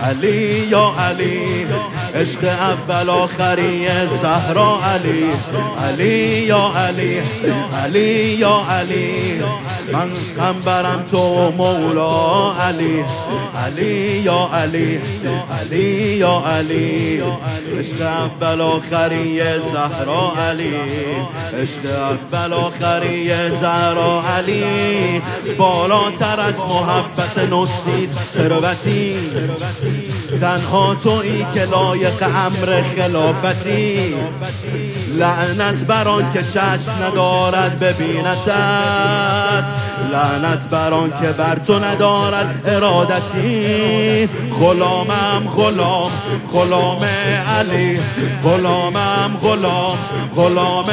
علی یا علی عشق اول آخری زهرا علی. علی یا علی علی یا علی. من قنبرم تو مولا علی. علی یا علی علی یا علی. عشق اول آخری زهرا علی. عشق اول آخری زهرا علی. بالاتر از محبت نستیز ثروتی. تنها تویی که لایق امر خلافتی. لعنت بران که چشم ندارد ببینتت لعنت بران که بر تو ندارد ارادتی. غلامم غلام غلام علی غلامم غلام غلام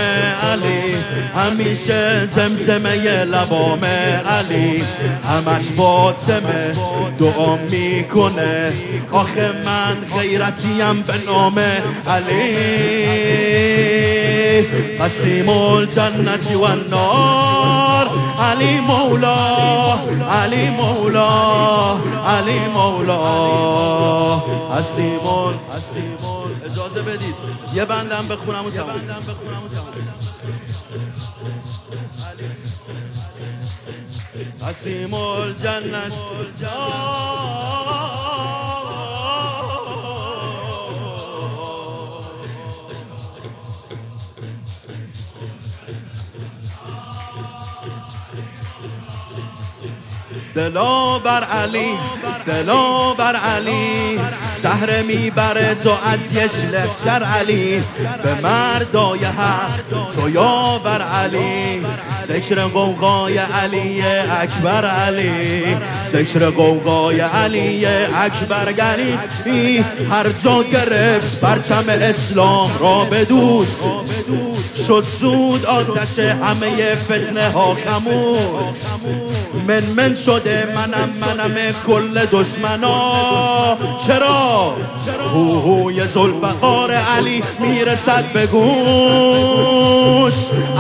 علی. همیشه زمزمه لبام علی. همش فاطمه دعا می‌کنه. آخه من غیرتیم به نام علی. قسیم الجنت و النار علی مولا علی مولا علی مولا حسیمون اجازه بدید یه بندم بخونم و تمام حسیم الجنت دلا بر علی دلا بر علی سهر می‌بره تو از یش لخشر علی به مردای حق تو یا بر علی. سکر قوقای علی اکبر علی سکر قوقای علی اکبر گلی هر جا گرفت پرچم اسلام را بدود شد زود آتش همه فتنه ها خمود. من من شده منم منم کل دشمنا. چرا؟ هوی زلفقار علی می‌رسد به گوش.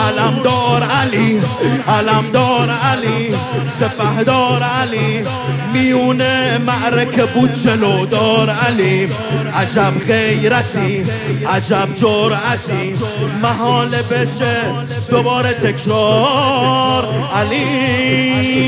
علمدار علی علمدار علی سپهدار علی میونه معرکه بود جلودار علی. عجب غیرتی عجب جرعتی محال بشه دوباره تکرار. علی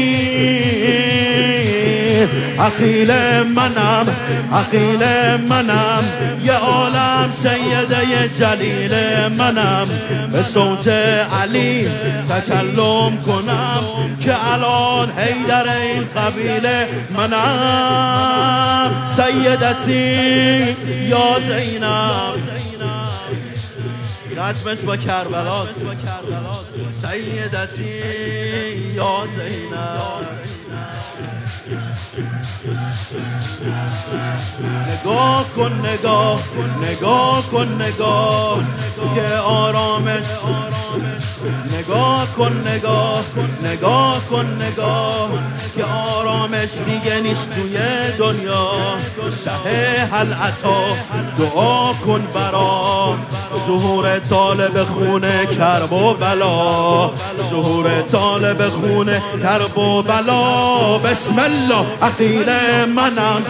عقیل منم عقیل منم. یه عالم سیده جلیل منم. به صوت علی تکلم کنم که الان حیدر این قبیله منم. سیدتی یا زینب. ختمش با کربلاس سیدتی یا زینب. نگاه کن نگاه نگاه کن نگاه که آرامش. نگاه کن نگاه نگاه کن نگاه که آرامش دیگه نیست توی دنیا. شه حل عطا دعا کن برا ظهور طالب خونه کرب و بلا. ظهور طالب خونه کرب و بلا. بسم الله عقیل منم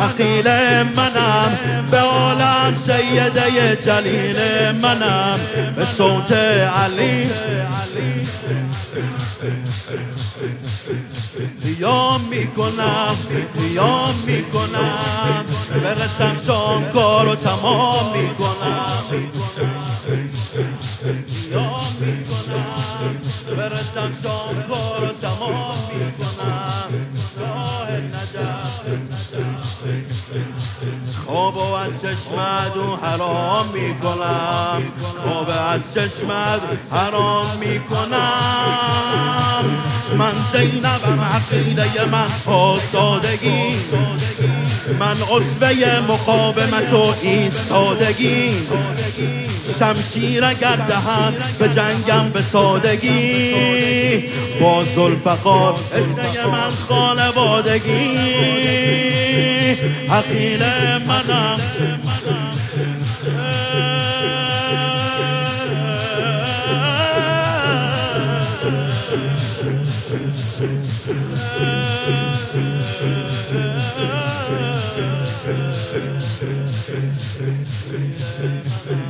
عقیل منم. به عالم سیده جلیل منم. به صوت علی. قیام می‌کنم قیام می‌کنم برسم شام کارو تمام می‌کنم قیام می‌کنم برسم شام کارو تمام می‌کنم خواب از چشمت و حرام می‌کنم خواب از چشمت حرام می‌کنم من زینبم عقیده من آسادگی. من عصبه مقاومت و ایستادگی. شمشیر اگر دهن به جنگم به سادگی. با زلفقار عشقه من خانوادگی. عقیل منم. Thanks, thanks,